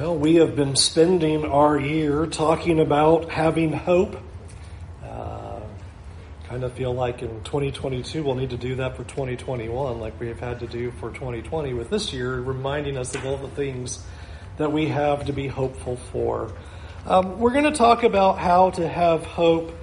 Well, we have been spending our year talking about having hope. Uh, kind of feel like in 2022 we'll need to do that for 2021, like we've had to do for 2020 with this year, reminding us of all the things that we have to be hopeful for. Um, we're going to talk about how to have hope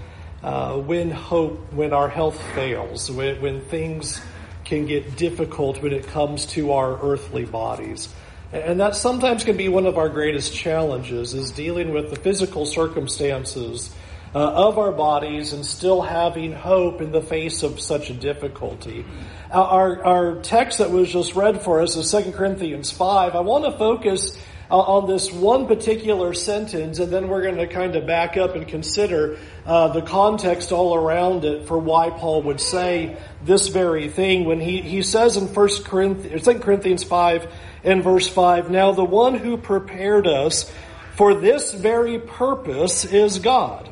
uh, when hope when our health fails, when, when things can get difficult when it comes to our earthly bodies. And that sometimes can be one of our greatest challenges is dealing with the physical circumstances uh, of our bodies and still having hope in the face of such a difficulty. Our, our text that was just read for us is 2 Corinthians 5. I want to focus uh, on this one particular sentence, and then we're going to kind of back up and consider uh, the context all around it for why Paul would say this very thing when he, he says in 1 Corinthians, 2 Corinthians 5 and verse 5, Now the one who prepared us for this very purpose is God,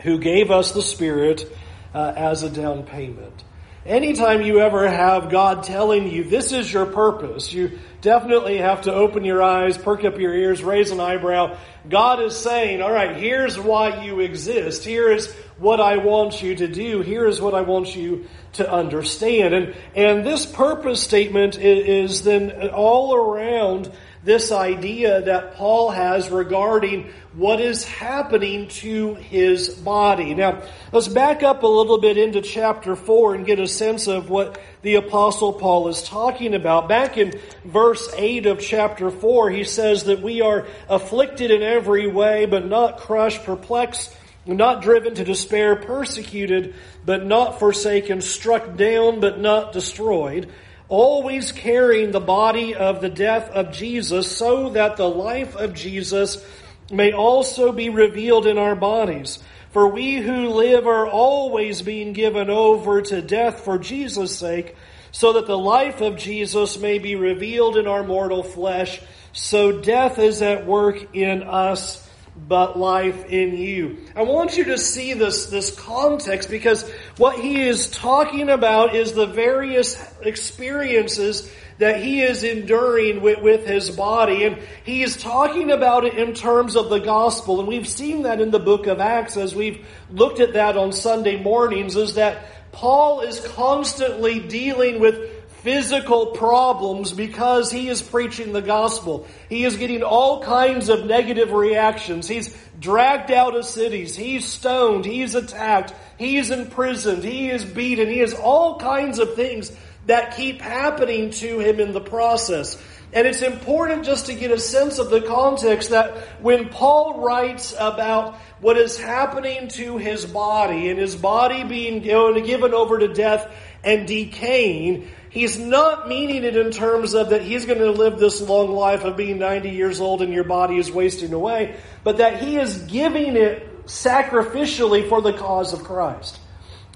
who gave us the Spirit uh, as a down payment. Anytime you ever have God telling you this is your purpose, you definitely have to open your eyes, perk up your ears, raise an eyebrow. God is saying, all right, here's why you exist. Here is what I want you to do. Here is what I want you to understand. And, and this purpose statement is, is then all around this idea that Paul has regarding what is happening to his body. Now, let's back up a little bit into chapter 4 and get a sense of what the apostle Paul is talking about. Back in verse 8 of chapter 4, he says that we are afflicted in every way, but not crushed, perplexed, not driven to despair, persecuted, but not forsaken, struck down, but not destroyed always carrying the body of the death of Jesus so that the life of Jesus may also be revealed in our bodies. For we who live are always being given over to death for Jesus' sake, so that the life of Jesus may be revealed in our mortal flesh. So death is at work in us but life in you. I want you to see this, this context because what he is talking about is the various experiences that he is enduring with, with his body. And he is talking about it in terms of the gospel. And we've seen that in the book of Acts as we've looked at that on Sunday mornings is that Paul is constantly dealing with physical problems because he is preaching the gospel. He is getting all kinds of negative reactions. He's dragged out of cities. He's stoned. He's attacked. He's imprisoned. He is beaten. He has all kinds of things that keep happening to him in the process. And it's important just to get a sense of the context that when Paul writes about what is happening to his body and his body being given over to death and decaying, He's not meaning it in terms of that he's going to live this long life of being 90 years old and your body is wasting away, but that he is giving it sacrificially for the cause of Christ.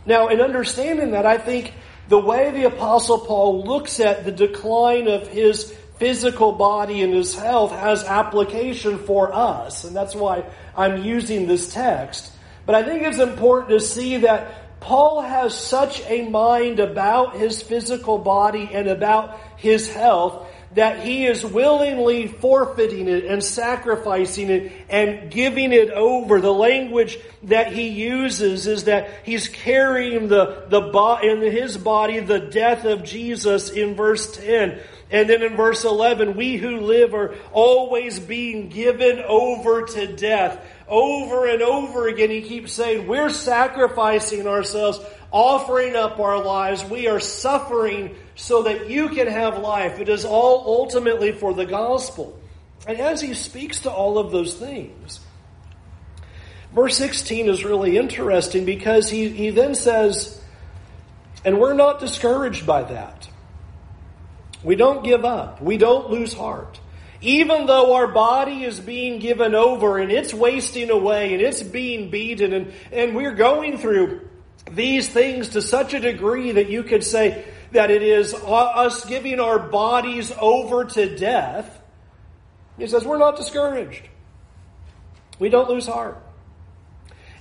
Now, in understanding that, I think the way the Apostle Paul looks at the decline of his physical body and his health has application for us, and that's why I'm using this text. But I think it's important to see that Paul has such a mind about his physical body and about his health that he is willingly forfeiting it and sacrificing it and giving it over. The language that he uses is that he's carrying the, the in his body the death of Jesus in verse 10. And then in verse 11, we who live are always being given over to death over and over again, he keeps saying, we're sacrificing ourselves, offering up our lives. We are suffering so that you can have life. It is all ultimately for the gospel. And as he speaks to all of those things, verse 16 is really interesting because he, he then says, and we're not discouraged by that. We don't give up. We don't lose heart. Even though our body is being given over and it's wasting away and it's being beaten and, and we're going through these things to such a degree that you could say that it is uh, us giving our bodies over to death, he says we're not discouraged. We don't lose heart.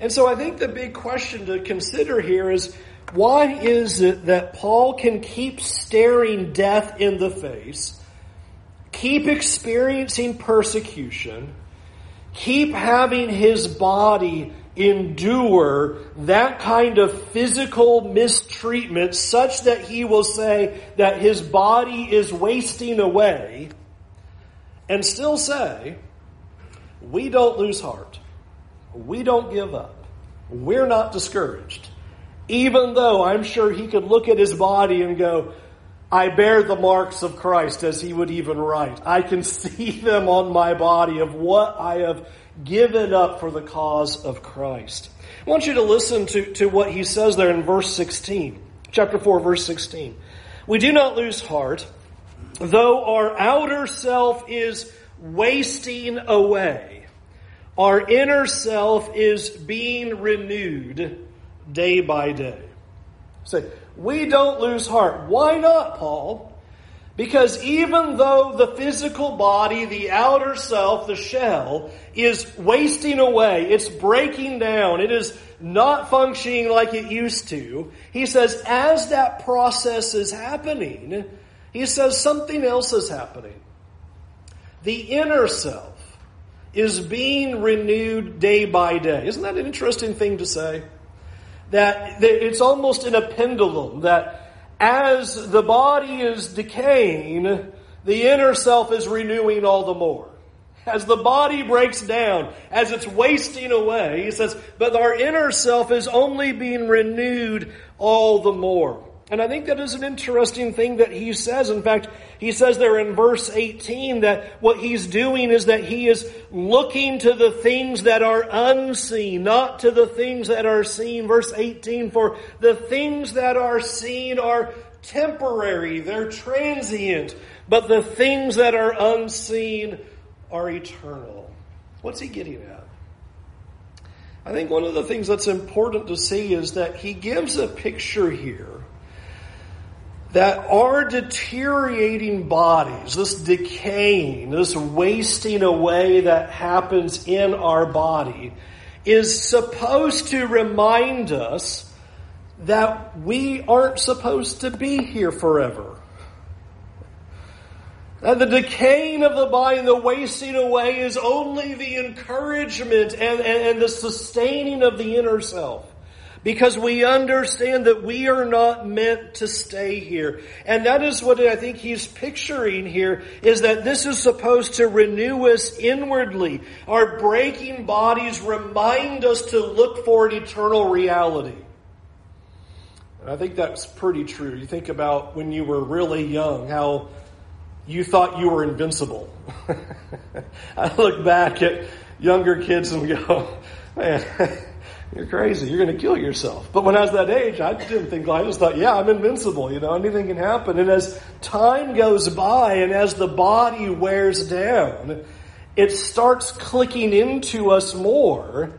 And so I think the big question to consider here is why is it that Paul can keep staring death in the face keep experiencing persecution, keep having his body endure that kind of physical mistreatment such that he will say that his body is wasting away and still say, we don't lose heart. We don't give up. We're not discouraged. Even though I'm sure he could look at his body and go, I bear the marks of Christ as he would even write. I can see them on my body of what I have given up for the cause of Christ. I want you to listen to, to what he says there in verse 16, chapter 4, verse 16. We do not lose heart, though our outer self is wasting away. Our inner self is being renewed day by day. Say, we don't lose heart. Why not, Paul? Because even though the physical body, the outer self, the shell, is wasting away, it's breaking down, it is not functioning like it used to, he says, as that process is happening, he says something else is happening. The inner self is being renewed day by day. Isn't that an interesting thing to say? That it's almost in a pendulum that as the body is decaying, the inner self is renewing all the more. As the body breaks down, as it's wasting away, he says, but our inner self is only being renewed all the more. And I think that is an interesting thing that he says. In fact, he says there in verse 18 that what he's doing is that he is looking to the things that are unseen, not to the things that are seen. Verse 18, for the things that are seen are temporary, they're transient, but the things that are unseen are eternal. What's he getting at? I think one of the things that's important to see is that he gives a picture here that our deteriorating bodies, this decaying, this wasting away that happens in our body, is supposed to remind us that we aren't supposed to be here forever. And the decaying of the body and the wasting away is only the encouragement and, and, and the sustaining of the inner self. Because we understand that we are not meant to stay here. And that is what I think he's picturing here, is that this is supposed to renew us inwardly. Our breaking bodies remind us to look for an eternal reality. And I think that's pretty true. You think about when you were really young, how you thought you were invincible. I look back at younger kids and go, man, you're crazy. You're going to kill yourself. But when I was that age, I didn't think, I just thought, yeah, I'm invincible. You know, anything can happen. And as time goes by and as the body wears down, it starts clicking into us more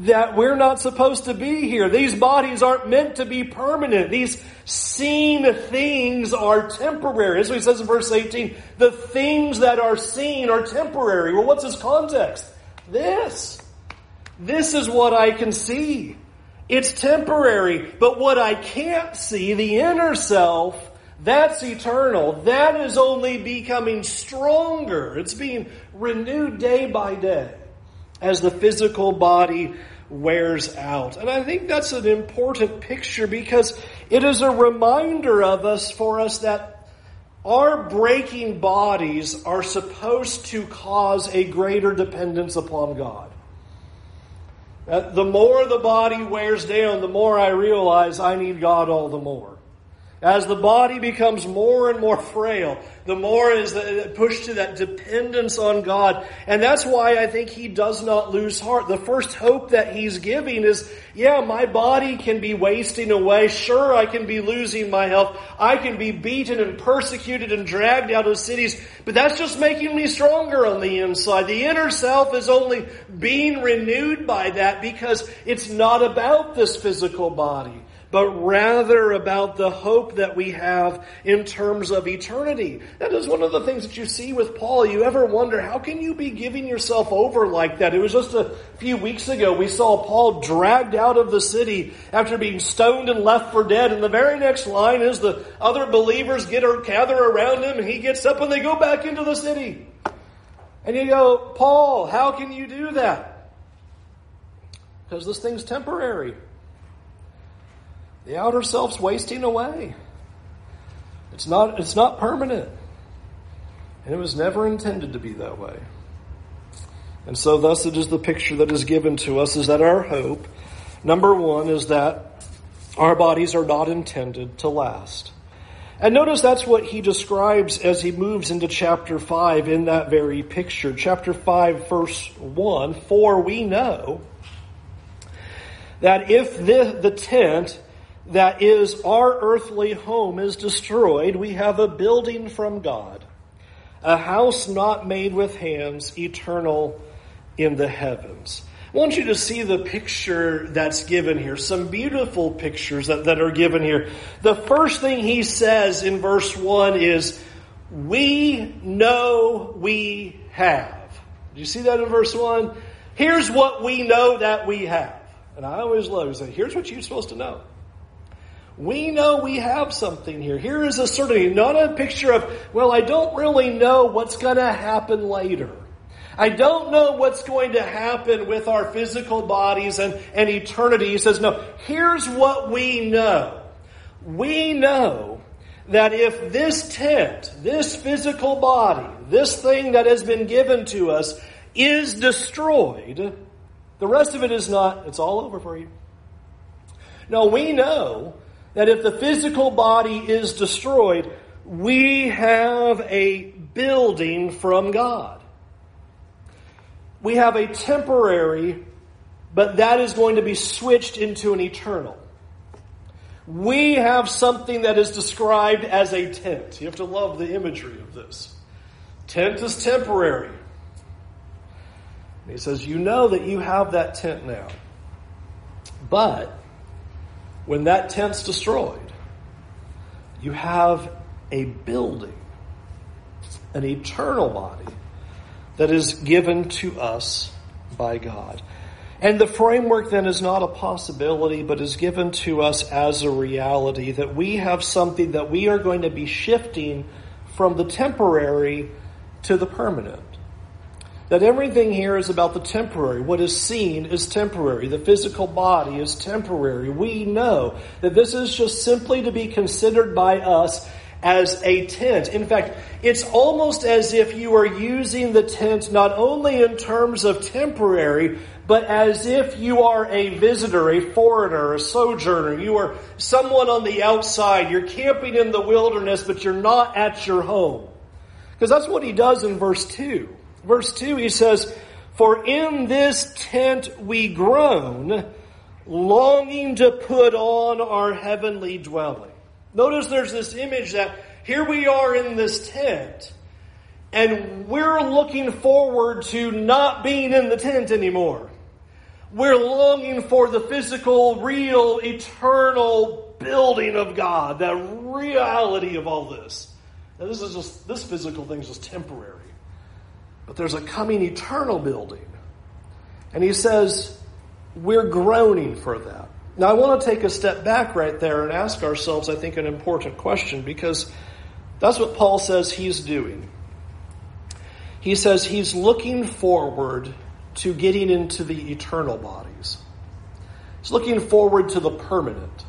that we're not supposed to be here. These bodies aren't meant to be permanent. These seen things are temporary. As he says in verse 18, the things that are seen are temporary. Well, what's his context? This. This is what I can see. It's temporary, but what I can't see, the inner self, that's eternal. That is only becoming stronger. It's being renewed day by day as the physical body wears out. And I think that's an important picture because it is a reminder of us for us that our breaking bodies are supposed to cause a greater dependence upon God. Uh, the more the body wears down, the more I realize I need God all the more. As the body becomes more and more frail, the more is pushed to that dependence on God. And that's why I think he does not lose heart. The first hope that he's giving is, yeah, my body can be wasting away. Sure, I can be losing my health. I can be beaten and persecuted and dragged out of cities. But that's just making me stronger on the inside. The inner self is only being renewed by that because it's not about this physical body but rather about the hope that we have in terms of eternity. That is one of the things that you see with Paul. You ever wonder, how can you be giving yourself over like that? It was just a few weeks ago we saw Paul dragged out of the city after being stoned and left for dead. And the very next line is the other believers get or gather around him and he gets up and they go back into the city. And you go, Paul, how can you do that? because this thing's temporary. The outer self's wasting away. It's not, it's not permanent. And it was never intended to be that way. And so thus it is the picture that is given to us is that our hope, number one, is that our bodies are not intended to last. And notice that's what he describes as he moves into chapter 5 in that very picture. Chapter 5, verse 1 For we know that if the, the tent that is our earthly home is destroyed, we have a building from God, a house not made with hands, eternal in the heavens. I want you to see the picture that's given here. Some beautiful pictures that, that are given here. The first thing he says in verse 1 is, We know we have. Do you see that in verse 1? Here's what we know that we have. And I always love to say, here's what you're supposed to know. We know we have something here. Here is a certainty, not a picture of, well, I don't really know what's going to happen later. I don't know what's going to happen with our physical bodies and, and eternity. He says, no, here's what we know. We know that if this tent, this physical body, this thing that has been given to us is destroyed, the rest of it is not, it's all over for you. No, we know that if the physical body is destroyed, we have a building from God. We have a temporary, but that is going to be switched into an eternal. We have something that is described as a tent. You have to love the imagery of this. Tent is temporary. And he says, You know that you have that tent now. But when that tent's destroyed, you have a building, an eternal body that is given to us by God. And the framework then is not a possibility, but is given to us as a reality that we have something that we are going to be shifting from the temporary to the permanent. That everything here is about the temporary. What is seen is temporary. The physical body is temporary. We know that this is just simply to be considered by us as a tent. In fact, it's almost as if you are using the tent not only in terms of temporary, but as if you are a visitor, a foreigner, a sojourner. You are someone on the outside. You're camping in the wilderness, but you're not at your home. Because that's what he does in verse 2 verse 2, he says, For in this tent we groan, longing to put on our heavenly dwelling. Notice there's this image that here we are in this tent, and we're looking forward to not being in the tent anymore. We're longing for the physical, real, eternal building of God, that reality of all this. Now, this is just this physical thing is just temporary. But there's a coming eternal building. And he says, we're groaning for that. Now, I want to take a step back right there and ask ourselves, I think, an important question because that's what Paul says he's doing. He says he's looking forward to getting into the eternal bodies. He's looking forward to the permanent.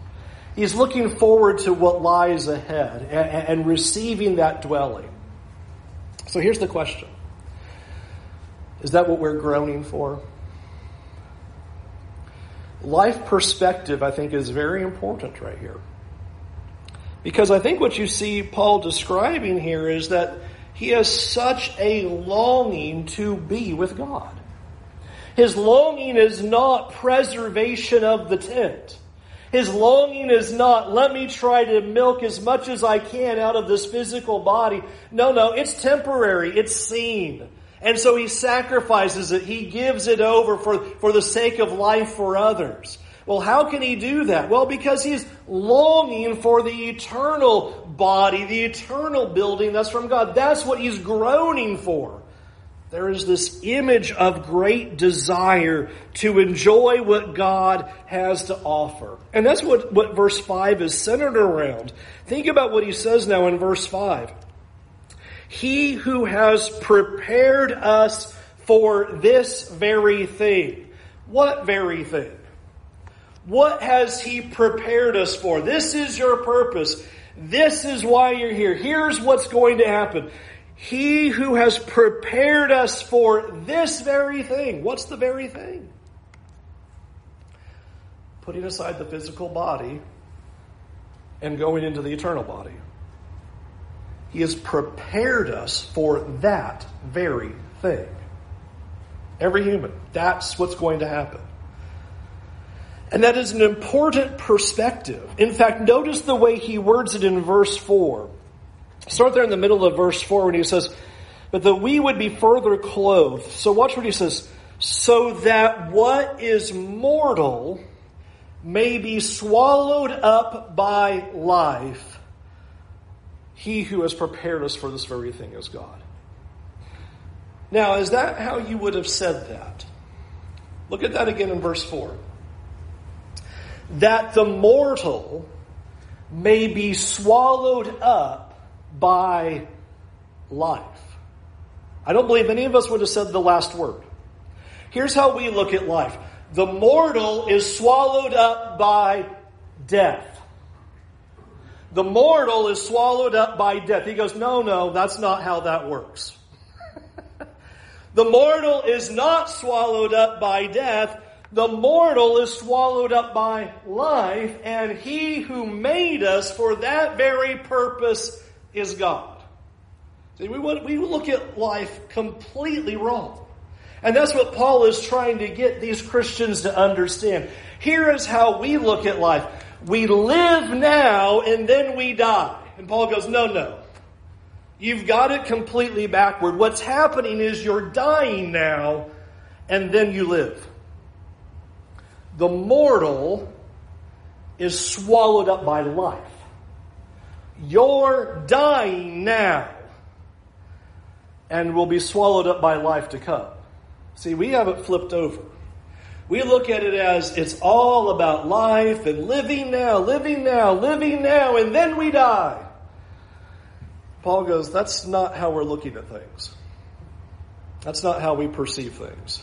He's looking forward to what lies ahead and, and receiving that dwelling. So here's the question is that what we're groaning for? Life perspective, I think, is very important right here. Because I think what you see Paul describing here is that he has such a longing to be with God. His longing is not preservation of the tent. His longing is not, let me try to milk as much as I can out of this physical body. No, no, it's temporary. It's seen. And so he sacrifices it. He gives it over for, for the sake of life for others. Well, how can he do that? Well, because he's longing for the eternal body, the eternal building that's from God. That's what he's groaning for. There is this image of great desire to enjoy what God has to offer. And that's what, what verse 5 is centered around. Think about what he says now in verse 5. He who has prepared us for this very thing. What very thing? What has he prepared us for? This is your purpose. This is why you're here. Here's what's going to happen. He who has prepared us for this very thing. What's the very thing? Putting aside the physical body and going into the eternal body. He has prepared us for that very thing. Every human. That's what's going to happen. And that is an important perspective. In fact, notice the way he words it in verse 4. Start there in the middle of verse 4 when he says, But that we would be further clothed. So watch what he says. So that what is mortal may be swallowed up by life. He who has prepared us for this very thing is God. Now, is that how you would have said that? Look at that again in verse 4. That the mortal may be swallowed up by life. I don't believe any of us would have said the last word. Here's how we look at life the mortal is swallowed up by death. The mortal is swallowed up by death. He goes, No, no, that's not how that works. the mortal is not swallowed up by death. The mortal is swallowed up by life, and he who made us for that very purpose is God. See, we, we look at life completely wrong. And that's what Paul is trying to get these Christians to understand. Here is how we look at life. We live now and then we die. And Paul goes, no, no. You've got it completely backward. What's happening is you're dying now and then you live. The mortal is swallowed up by life. You're dying now and will be swallowed up by life to come. See, we have it flipped over. We look at it as it's all about life and living now, living now, living now, and then we die. Paul goes, that's not how we're looking at things. That's not how we perceive things.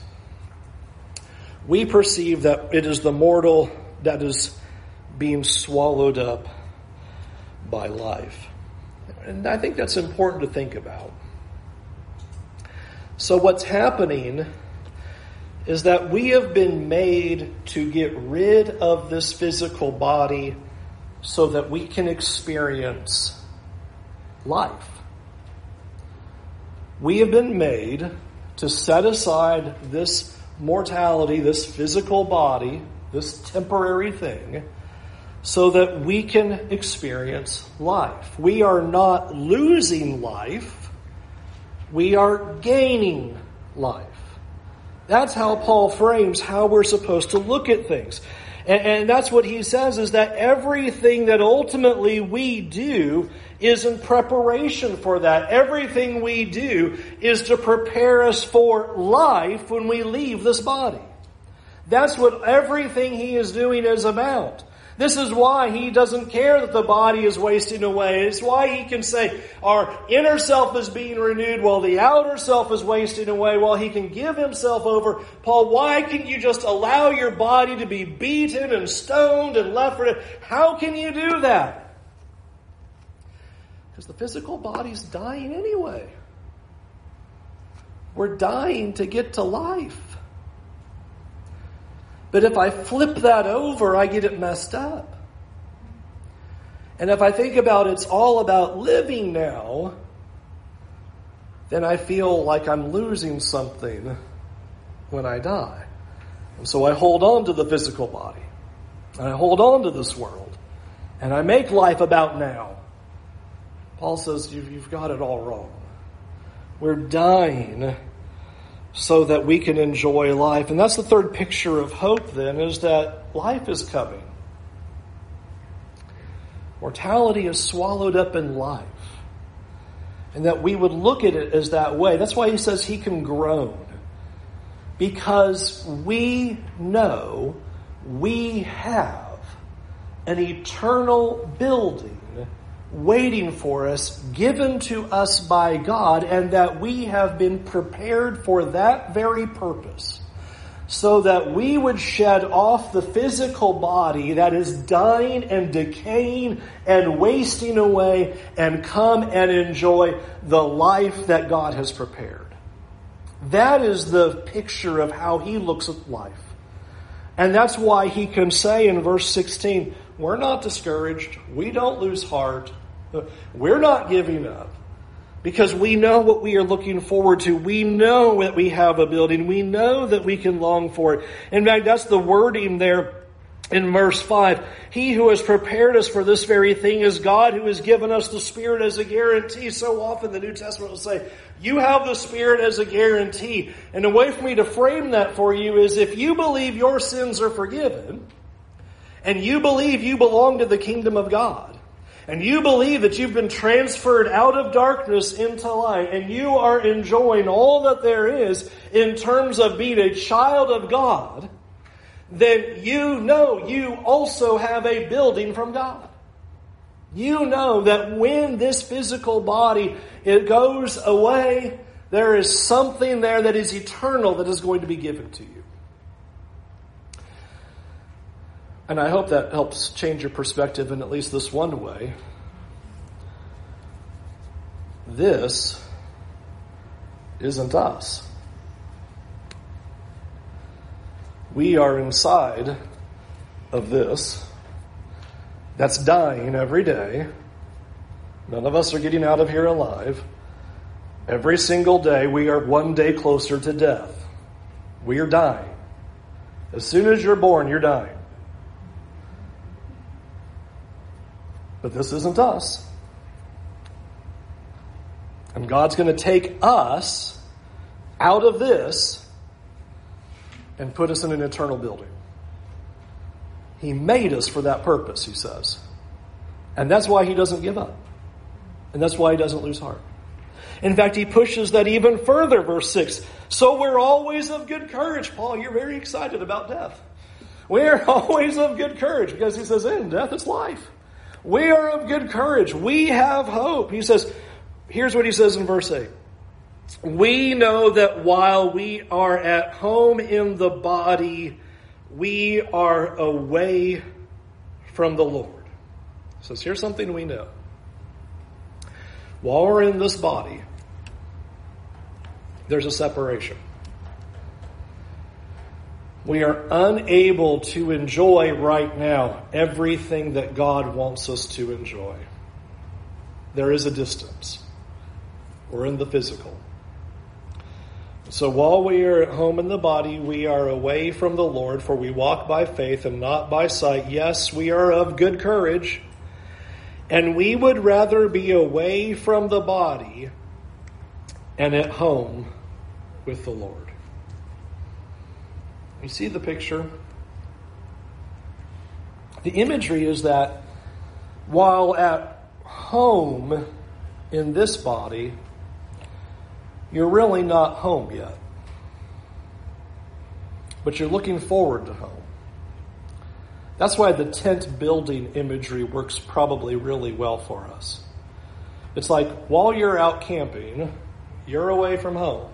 We perceive that it is the mortal that is being swallowed up by life. And I think that's important to think about. So, what's happening is that we have been made to get rid of this physical body so that we can experience life. We have been made to set aside this mortality, this physical body, this temporary thing, so that we can experience life. We are not losing life, we are gaining life. That's how Paul frames how we're supposed to look at things. And, and, that's what he says is that everything that ultimately we do is in preparation for that. Everything we do is to prepare us for life when we leave this body. That's what everything he is doing is about. This is why he doesn't care that the body is wasting away. It's why he can say our inner self is being renewed while the outer self is wasting away, while he can give himself over. Paul, why can you just allow your body to be beaten and stoned and left for dead? How can you do that? Because the physical body's dying anyway. We're dying to get to life. But if I flip that over, I get it messed up. And if I think about it's all about living now, then I feel like I'm losing something when I die. And so I hold on to the physical body. And I hold on to this world. And I make life about now. Paul says, You've got it all wrong. We're dying so that we can enjoy life. And that's the third picture of hope, then, is that life is coming. Mortality is swallowed up in life. And that we would look at it as that way. That's why he says he can groan. Because we know we have an eternal building waiting for us, given to us by God, and that we have been prepared for that very purpose. So that we would shed off the physical body that is dying and decaying and wasting away and come and enjoy the life that God has prepared. That is the picture of how he looks at life. And that's why he can say in verse 16, we're not discouraged. We don't lose heart. We're not giving up because we know what we are looking forward to. We know that we have a building. We know that we can long for it. In fact, that's the wording there in verse 5. He who has prepared us for this very thing is God who has given us the Spirit as a guarantee. So often the New Testament will say, you have the Spirit as a guarantee. And a way for me to frame that for you is if you believe your sins are forgiven, and you believe you belong to the kingdom of God, and you believe that you've been transferred out of darkness into light, and you are enjoying all that there is in terms of being a child of God, then you know you also have a building from God. You know that when this physical body it goes away, there is something there that is eternal that is going to be given to you. And I hope that helps change your perspective in at least this one way. This isn't us. We are inside of this that's dying every day. None of us are getting out of here alive. Every single day, we are one day closer to death. We are dying. As soon as you're born, you're dying. But this isn't us. And God's going to take us out of this and put us in an eternal building. He made us for that purpose, he says. And that's why he doesn't give up. And that's why he doesn't lose heart. In fact, he pushes that even further, verse 6. So we're always of good courage. Paul, you're very excited about death. We're always of good courage because he says, in death is life. We are of good courage. We have hope. He says, here's what he says in verse 8. We know that while we are at home in the body, we are away from the Lord. Says, here's something we know. While we're in this body, there's a separation we are unable to enjoy right now everything that God wants us to enjoy. There is a distance. We're in the physical. So while we are at home in the body, we are away from the Lord, for we walk by faith and not by sight. Yes, we are of good courage, and we would rather be away from the body and at home with the Lord. You see the picture? The imagery is that while at home in this body, you're really not home yet. But you're looking forward to home. That's why the tent building imagery works probably really well for us. It's like while you're out camping, you're away from home.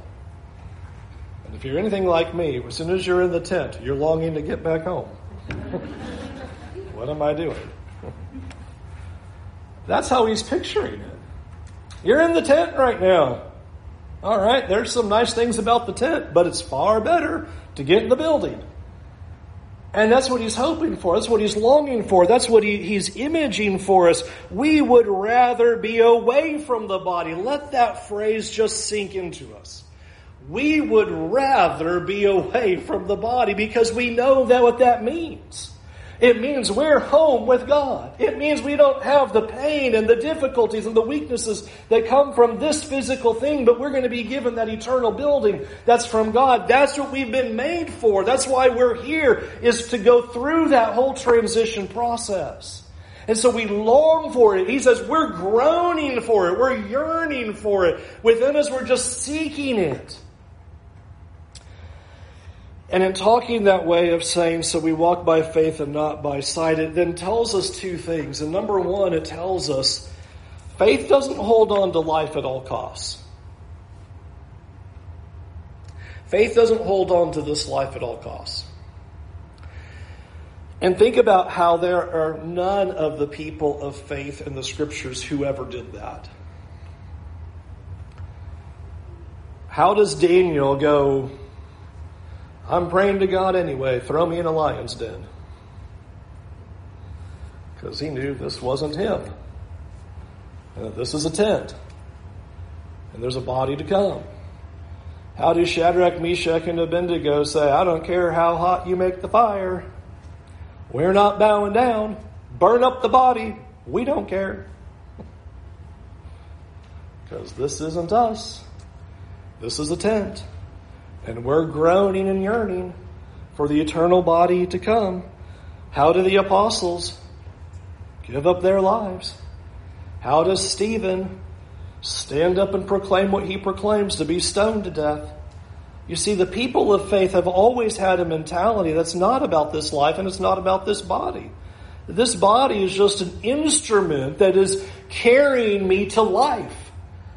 And if you're anything like me, as soon as you're in the tent, you're longing to get back home. what am I doing? That's how he's picturing it. You're in the tent right now. All right, there's some nice things about the tent, but it's far better to get in the building. And that's what he's hoping for. That's what he's longing for. That's what he, he's imaging for us. We would rather be away from the body. Let that phrase just sink into us we would rather be away from the body because we know that what that means. It means we're home with God. It means we don't have the pain and the difficulties and the weaknesses that come from this physical thing, but we're going to be given that eternal building that's from God. That's what we've been made for. That's why we're here, is to go through that whole transition process. And so we long for it. He says we're groaning for it. We're yearning for it. Within us, we're just seeking it. And in talking that way of saying, so we walk by faith and not by sight, it then tells us two things. And number one, it tells us faith doesn't hold on to life at all costs. Faith doesn't hold on to this life at all costs. And think about how there are none of the people of faith in the scriptures who ever did that. How does Daniel go, I'm praying to God anyway. Throw me in a lion's den. Because he knew this wasn't him. And this is a tent. And there's a body to come. How do Shadrach, Meshach, and Abednego say, I don't care how hot you make the fire. We're not bowing down. Burn up the body. We don't care. Because this isn't us. This is a tent. And we're groaning and yearning for the eternal body to come. How do the apostles give up their lives? How does Stephen stand up and proclaim what he proclaims to be stoned to death? You see, the people of faith have always had a mentality that's not about this life and it's not about this body. This body is just an instrument that is carrying me to life.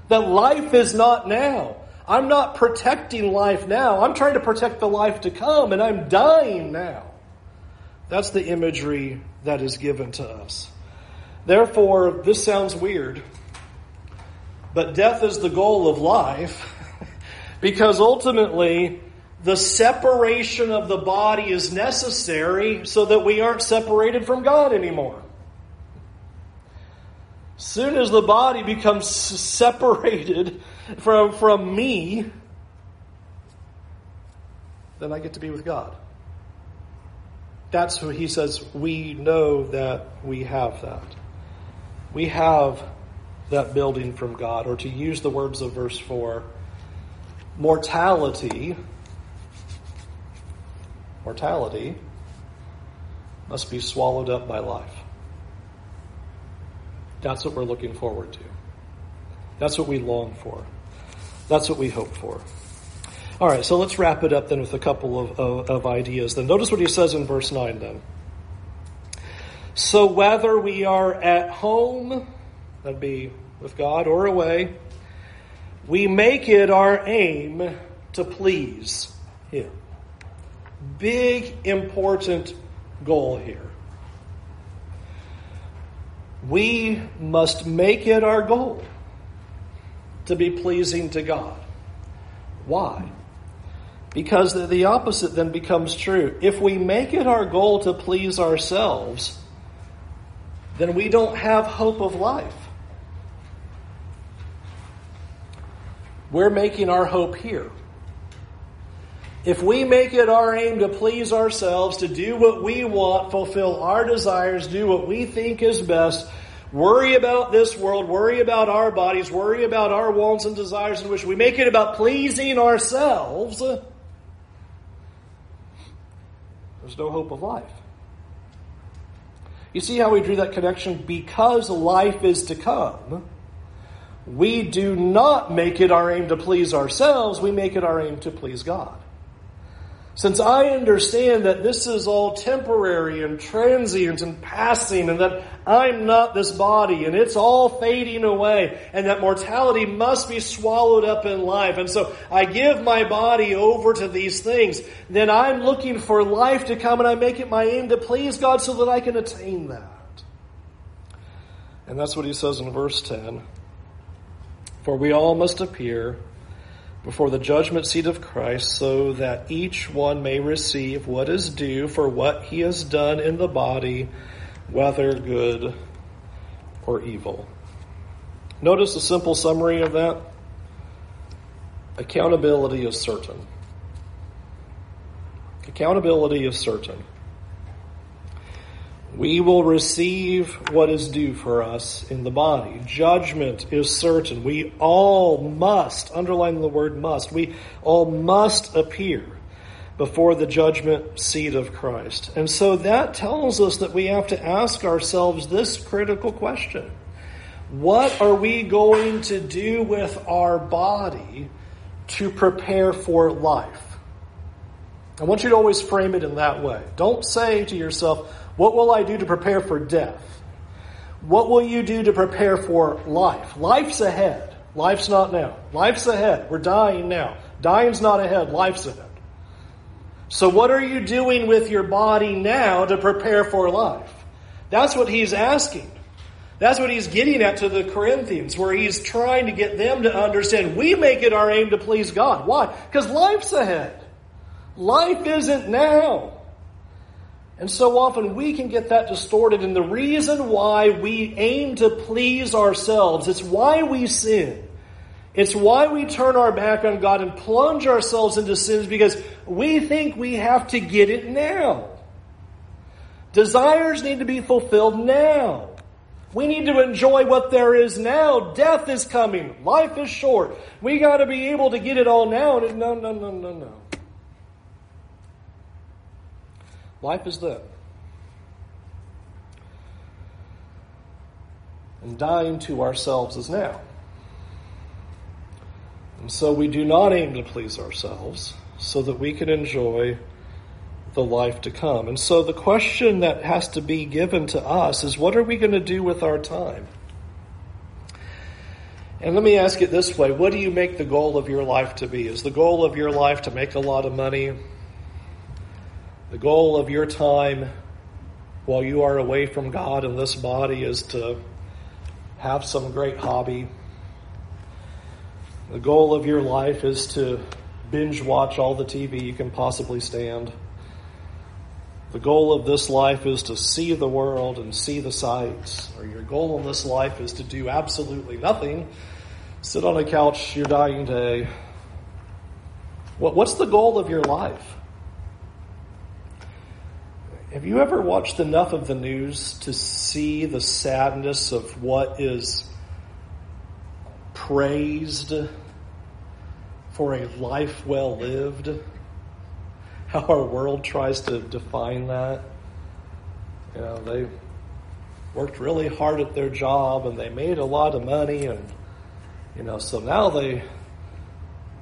That life is not now. I'm not protecting life now. I'm trying to protect the life to come, and I'm dying now. That's the imagery that is given to us. Therefore, this sounds weird, but death is the goal of life because ultimately the separation of the body is necessary so that we aren't separated from God anymore. Soon as the body becomes separated from, from me, then I get to be with God. That's who he says. We know that we have that. We have that building from God, or to use the words of verse 4, mortality, mortality must be swallowed up by life. That's what we're looking forward to. That's what we long for. That's what we hope for. All right, so let's wrap it up then with a couple of, of, of ideas. Then notice what he says in verse 9 then. So whether we are at home, that'd be with God, or away, we make it our aim to please Him. Big, important goal here. We must make it our goal to be pleasing to God. Why? Because the opposite then becomes true. If we make it our goal to please ourselves, then we don't have hope of life. We're making our hope here. If we make it our aim to please ourselves, to do what we want, fulfill our desires, do what we think is best, worry about this world, worry about our bodies, worry about our wants and desires in which we make it about pleasing ourselves, there's no hope of life. You see how we drew that connection? Because life is to come, we do not make it our aim to please ourselves, we make it our aim to please God. Since I understand that this is all temporary and transient and passing, and that I'm not this body, and it's all fading away, and that mortality must be swallowed up in life, and so I give my body over to these things, then I'm looking for life to come, and I make it my aim to please God so that I can attain that. And that's what he says in verse 10 For we all must appear before the judgment seat of Christ, so that each one may receive what is due for what he has done in the body, whether good or evil. Notice the simple summary of that. Accountability is certain. Accountability is certain. We will receive what is due for us in the body. Judgment is certain. We all must, underline the word must, we all must appear before the judgment seat of Christ. And so that tells us that we have to ask ourselves this critical question. What are we going to do with our body to prepare for life? I want you to always frame it in that way. Don't say to yourself, what will I do to prepare for death? What will you do to prepare for life? Life's ahead. Life's not now. Life's ahead. We're dying now. Dying's not ahead. Life's ahead. So what are you doing with your body now to prepare for life? That's what he's asking. That's what he's getting at to the Corinthians, where he's trying to get them to understand we make it our aim to please God. Why? Because life's ahead. Life isn't now. And so often we can get that distorted. And the reason why we aim to please ourselves, it's why we sin. It's why we turn our back on God and plunge ourselves into sins because we think we have to get it now. Desires need to be fulfilled now. We need to enjoy what there is now. Death is coming. Life is short. We got to be able to get it all now. No, no, no, no, no. Life is then. And dying to ourselves is now. And so we do not aim to please ourselves so that we can enjoy the life to come. And so the question that has to be given to us is what are we going to do with our time? And let me ask it this way what do you make the goal of your life to be? Is the goal of your life to make a lot of money? The goal of your time while you are away from God in this body is to have some great hobby. The goal of your life is to binge watch all the TV you can possibly stand. The goal of this life is to see the world and see the sights. Or your goal in this life is to do absolutely nothing, sit on a couch your dying day. what's the goal of your life? Have you ever watched enough of the news to see the sadness of what is praised for a life well lived? How our world tries to define that. You know, they worked really hard at their job and they made a lot of money and you know, so now they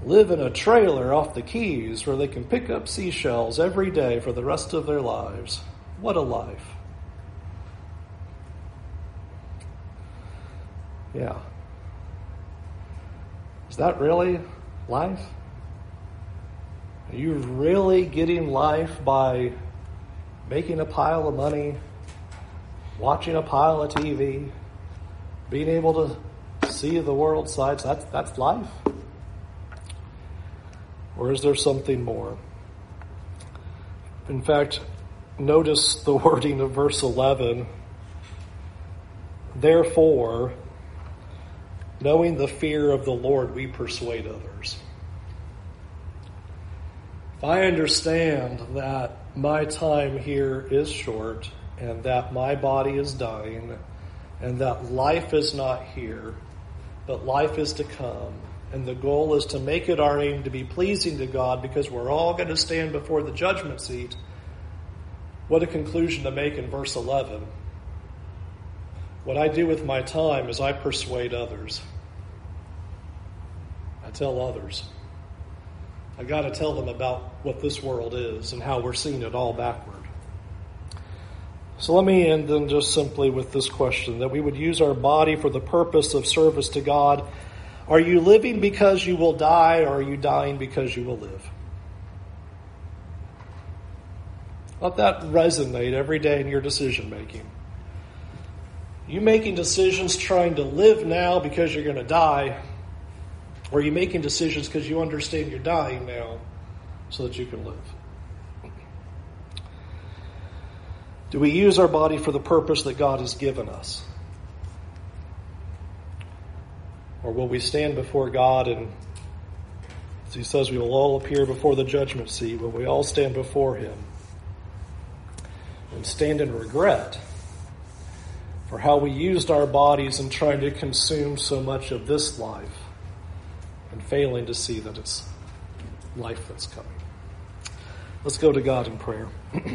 live in a trailer off the Keys where they can pick up seashells every day for the rest of their lives. What a life. Yeah. Is that really life? Are you really getting life by making a pile of money, watching a pile of TV, being able to see the world sights? That's, that's life. Or is there something more? In fact, notice the wording of verse 11. Therefore, knowing the fear of the Lord, we persuade others. If I understand that my time here is short and that my body is dying and that life is not here, but life is to come, and the goal is to make it our aim to be pleasing to God because we're all going to stand before the judgment seat. What a conclusion to make in verse 11. What I do with my time is I persuade others. I tell others. I got to tell them about what this world is and how we're seeing it all backward. So let me end then just simply with this question that we would use our body for the purpose of service to God are you living because you will die, or are you dying because you will live? Let that resonate every day in your decision making. You making decisions trying to live now because you're going to die, or are you making decisions because you understand you're dying now so that you can live? Do we use our body for the purpose that God has given us? Or will we stand before God and, as he says, we will all appear before the judgment seat, will we all stand before him? And stand in regret for how we used our bodies in trying to consume so much of this life and failing to see that it's life that's coming. Let's go to God in prayer.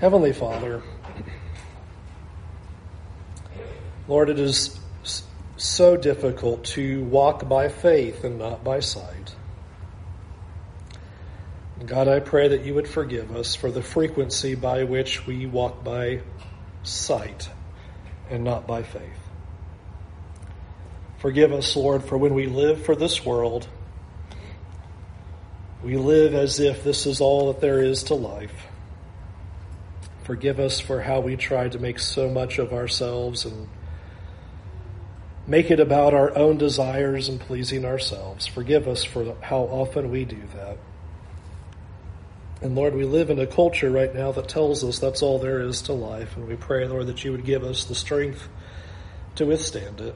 Heavenly Father, Lord, it is so difficult to walk by faith and not by sight. God, I pray that you would forgive us for the frequency by which we walk by sight and not by faith. Forgive us, Lord, for when we live for this world, we live as if this is all that there is to life. Forgive us for how we try to make so much of ourselves and make it about our own desires and pleasing ourselves. Forgive us for how often we do that. And Lord, we live in a culture right now that tells us that's all there is to life. And we pray, Lord, that you would give us the strength to withstand it.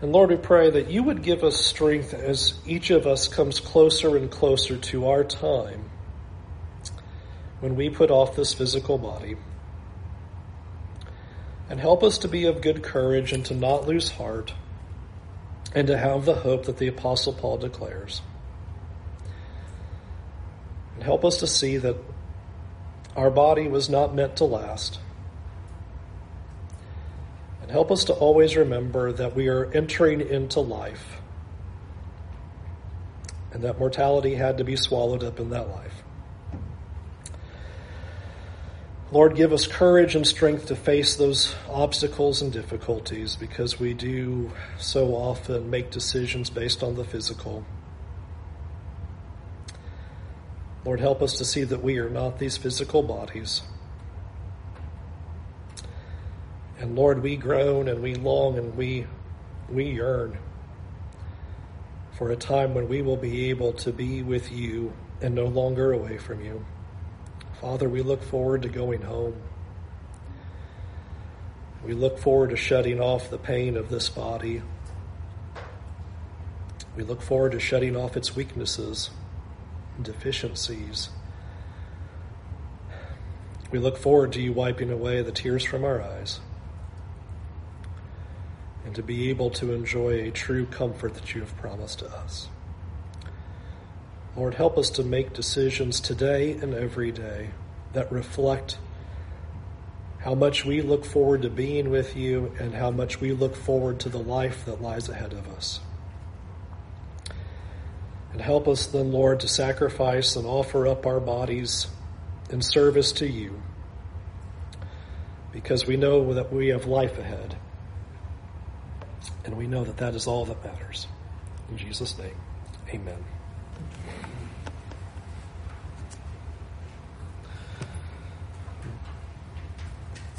And Lord, we pray that you would give us strength as each of us comes closer and closer to our time when we put off this physical body. And help us to be of good courage and to not lose heart and to have the hope that the Apostle Paul declares. Help us to see that our body was not meant to last and help us to always remember that we are entering into life and that mortality had to be swallowed up in that life. Lord, give us courage and strength to face those obstacles and difficulties because we do so often make decisions based on the physical. Lord, help us to see that we are not these physical bodies And Lord, we groan and we long and we we yearn for a time when we will be able to be with you and no longer away from you. Father, we look forward to going home. We look forward to shutting off the pain of this body. We look forward to shutting off its weaknesses deficiencies. We look forward to you wiping away the tears from our eyes and to be able to enjoy a true comfort that you have promised to us. Lord, help us to make decisions today and every day that reflect how much we look forward to being with you and how much we look forward to the life that lies ahead of us. And help us then, Lord, to sacrifice and offer up our bodies in service to you because we know that we have life ahead. And we know that that is all that matters. In Jesus' name, amen.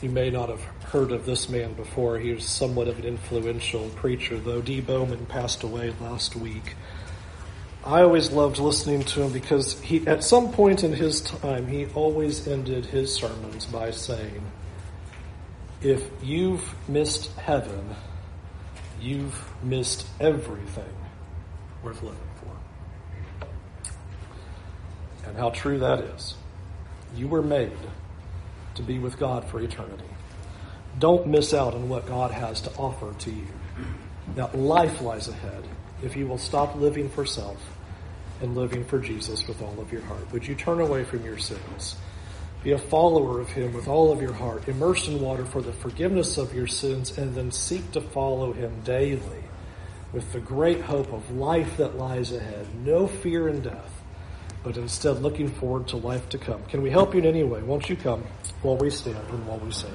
You may not have heard of this man before. He was somewhat of an influential preacher, though Dee Bowman passed away last week. I always loved listening to him because he, at some point in his time, he always ended his sermons by saying, If you've missed heaven, you've missed everything worth living for. And how true that is. You were made to be with God for eternity. Don't miss out on what God has to offer to you. That life lies ahead if you will stop living for self and living for Jesus with all of your heart. Would you turn away from your sins? Be a follower of Him with all of your heart, immersed in water for the forgiveness of your sins, and then seek to follow Him daily with the great hope of life that lies ahead. No fear in death, but instead looking forward to life to come. Can we help you in any way? Won't you come while we stand and while we sing?